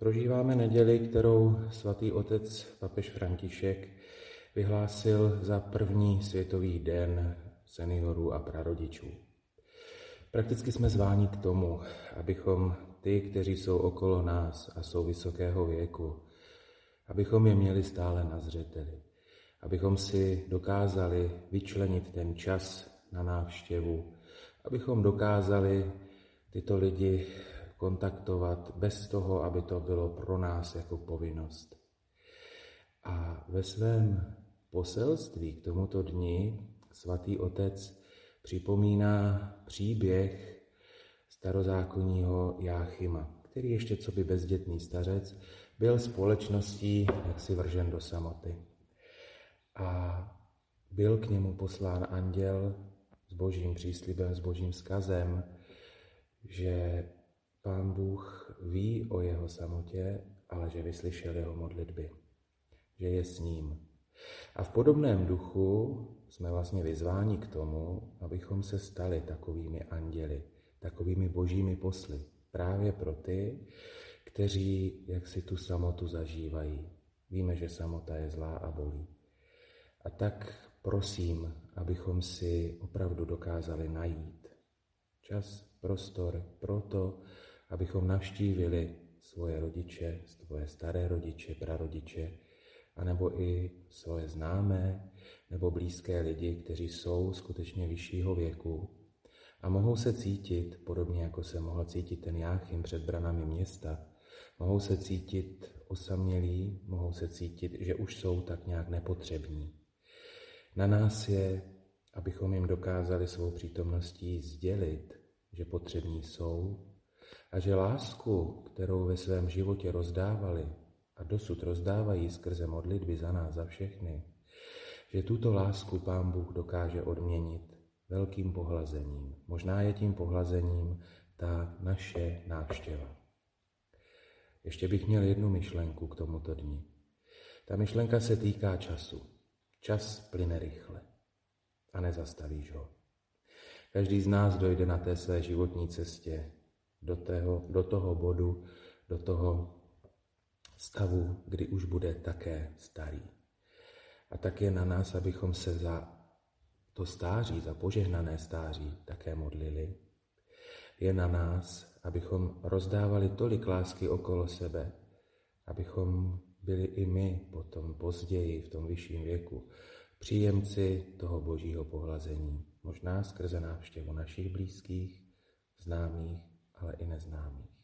Prožíváme neděli, kterou svatý otec papež František vyhlásil za první světový den seniorů a prarodičů. Prakticky jsme zváni k tomu, abychom ty, kteří jsou okolo nás a jsou vysokého věku, abychom je měli stále na zřeteli, abychom si dokázali vyčlenit ten čas na návštěvu, abychom dokázali tyto lidi kontaktovat bez toho, aby to bylo pro nás jako povinnost. A ve svém poselství k tomuto dni svatý otec připomíná příběh starozákonního Jáchyma, který ještě co by bezdětný stařec byl společností jaksi vržen do samoty. A byl k němu poslán anděl s božím příslibem, s božím skazem, že pán Bůh ví o jeho samotě, ale že vyslyšel jeho modlitby, že je s ním. A v podobném duchu jsme vlastně vyzváni k tomu, abychom se stali takovými anděli, takovými božími posly. Právě pro ty, kteří jak si tu samotu zažívají. Víme, že samota je zlá a bolí. A tak prosím, abychom si opravdu dokázali najít čas, prostor pro to, abychom navštívili svoje rodiče, svoje staré rodiče, prarodiče, anebo i svoje známé nebo blízké lidi, kteří jsou skutečně vyššího věku a mohou se cítit, podobně jako se mohl cítit ten Jáchym před branami města, mohou se cítit osamělí, mohou se cítit, že už jsou tak nějak nepotřební. Na nás je, abychom jim dokázali svou přítomností sdělit, že potřební jsou a že lásku, kterou ve svém životě rozdávali a dosud rozdávají skrze modlitby za nás, za všechny, že tuto lásku Pán Bůh dokáže odměnit velkým pohlazením. Možná je tím pohlazením ta naše návštěva. Ještě bych měl jednu myšlenku k tomuto dni. Ta myšlenka se týká času. Čas plyne rychle a nezastavíš ho. Každý z nás dojde na té své životní cestě do, tého, do toho bodu, do toho stavu, kdy už bude také starý. A tak je na nás, abychom se za to stáří, za požehnané stáří také modlili. Je na nás, abychom rozdávali tolik lásky okolo sebe, abychom byli i my potom později v tom vyšším věku příjemci toho božího pohlazení, možná skrze návštěvu našich blízkých, známých, ale i neznámých.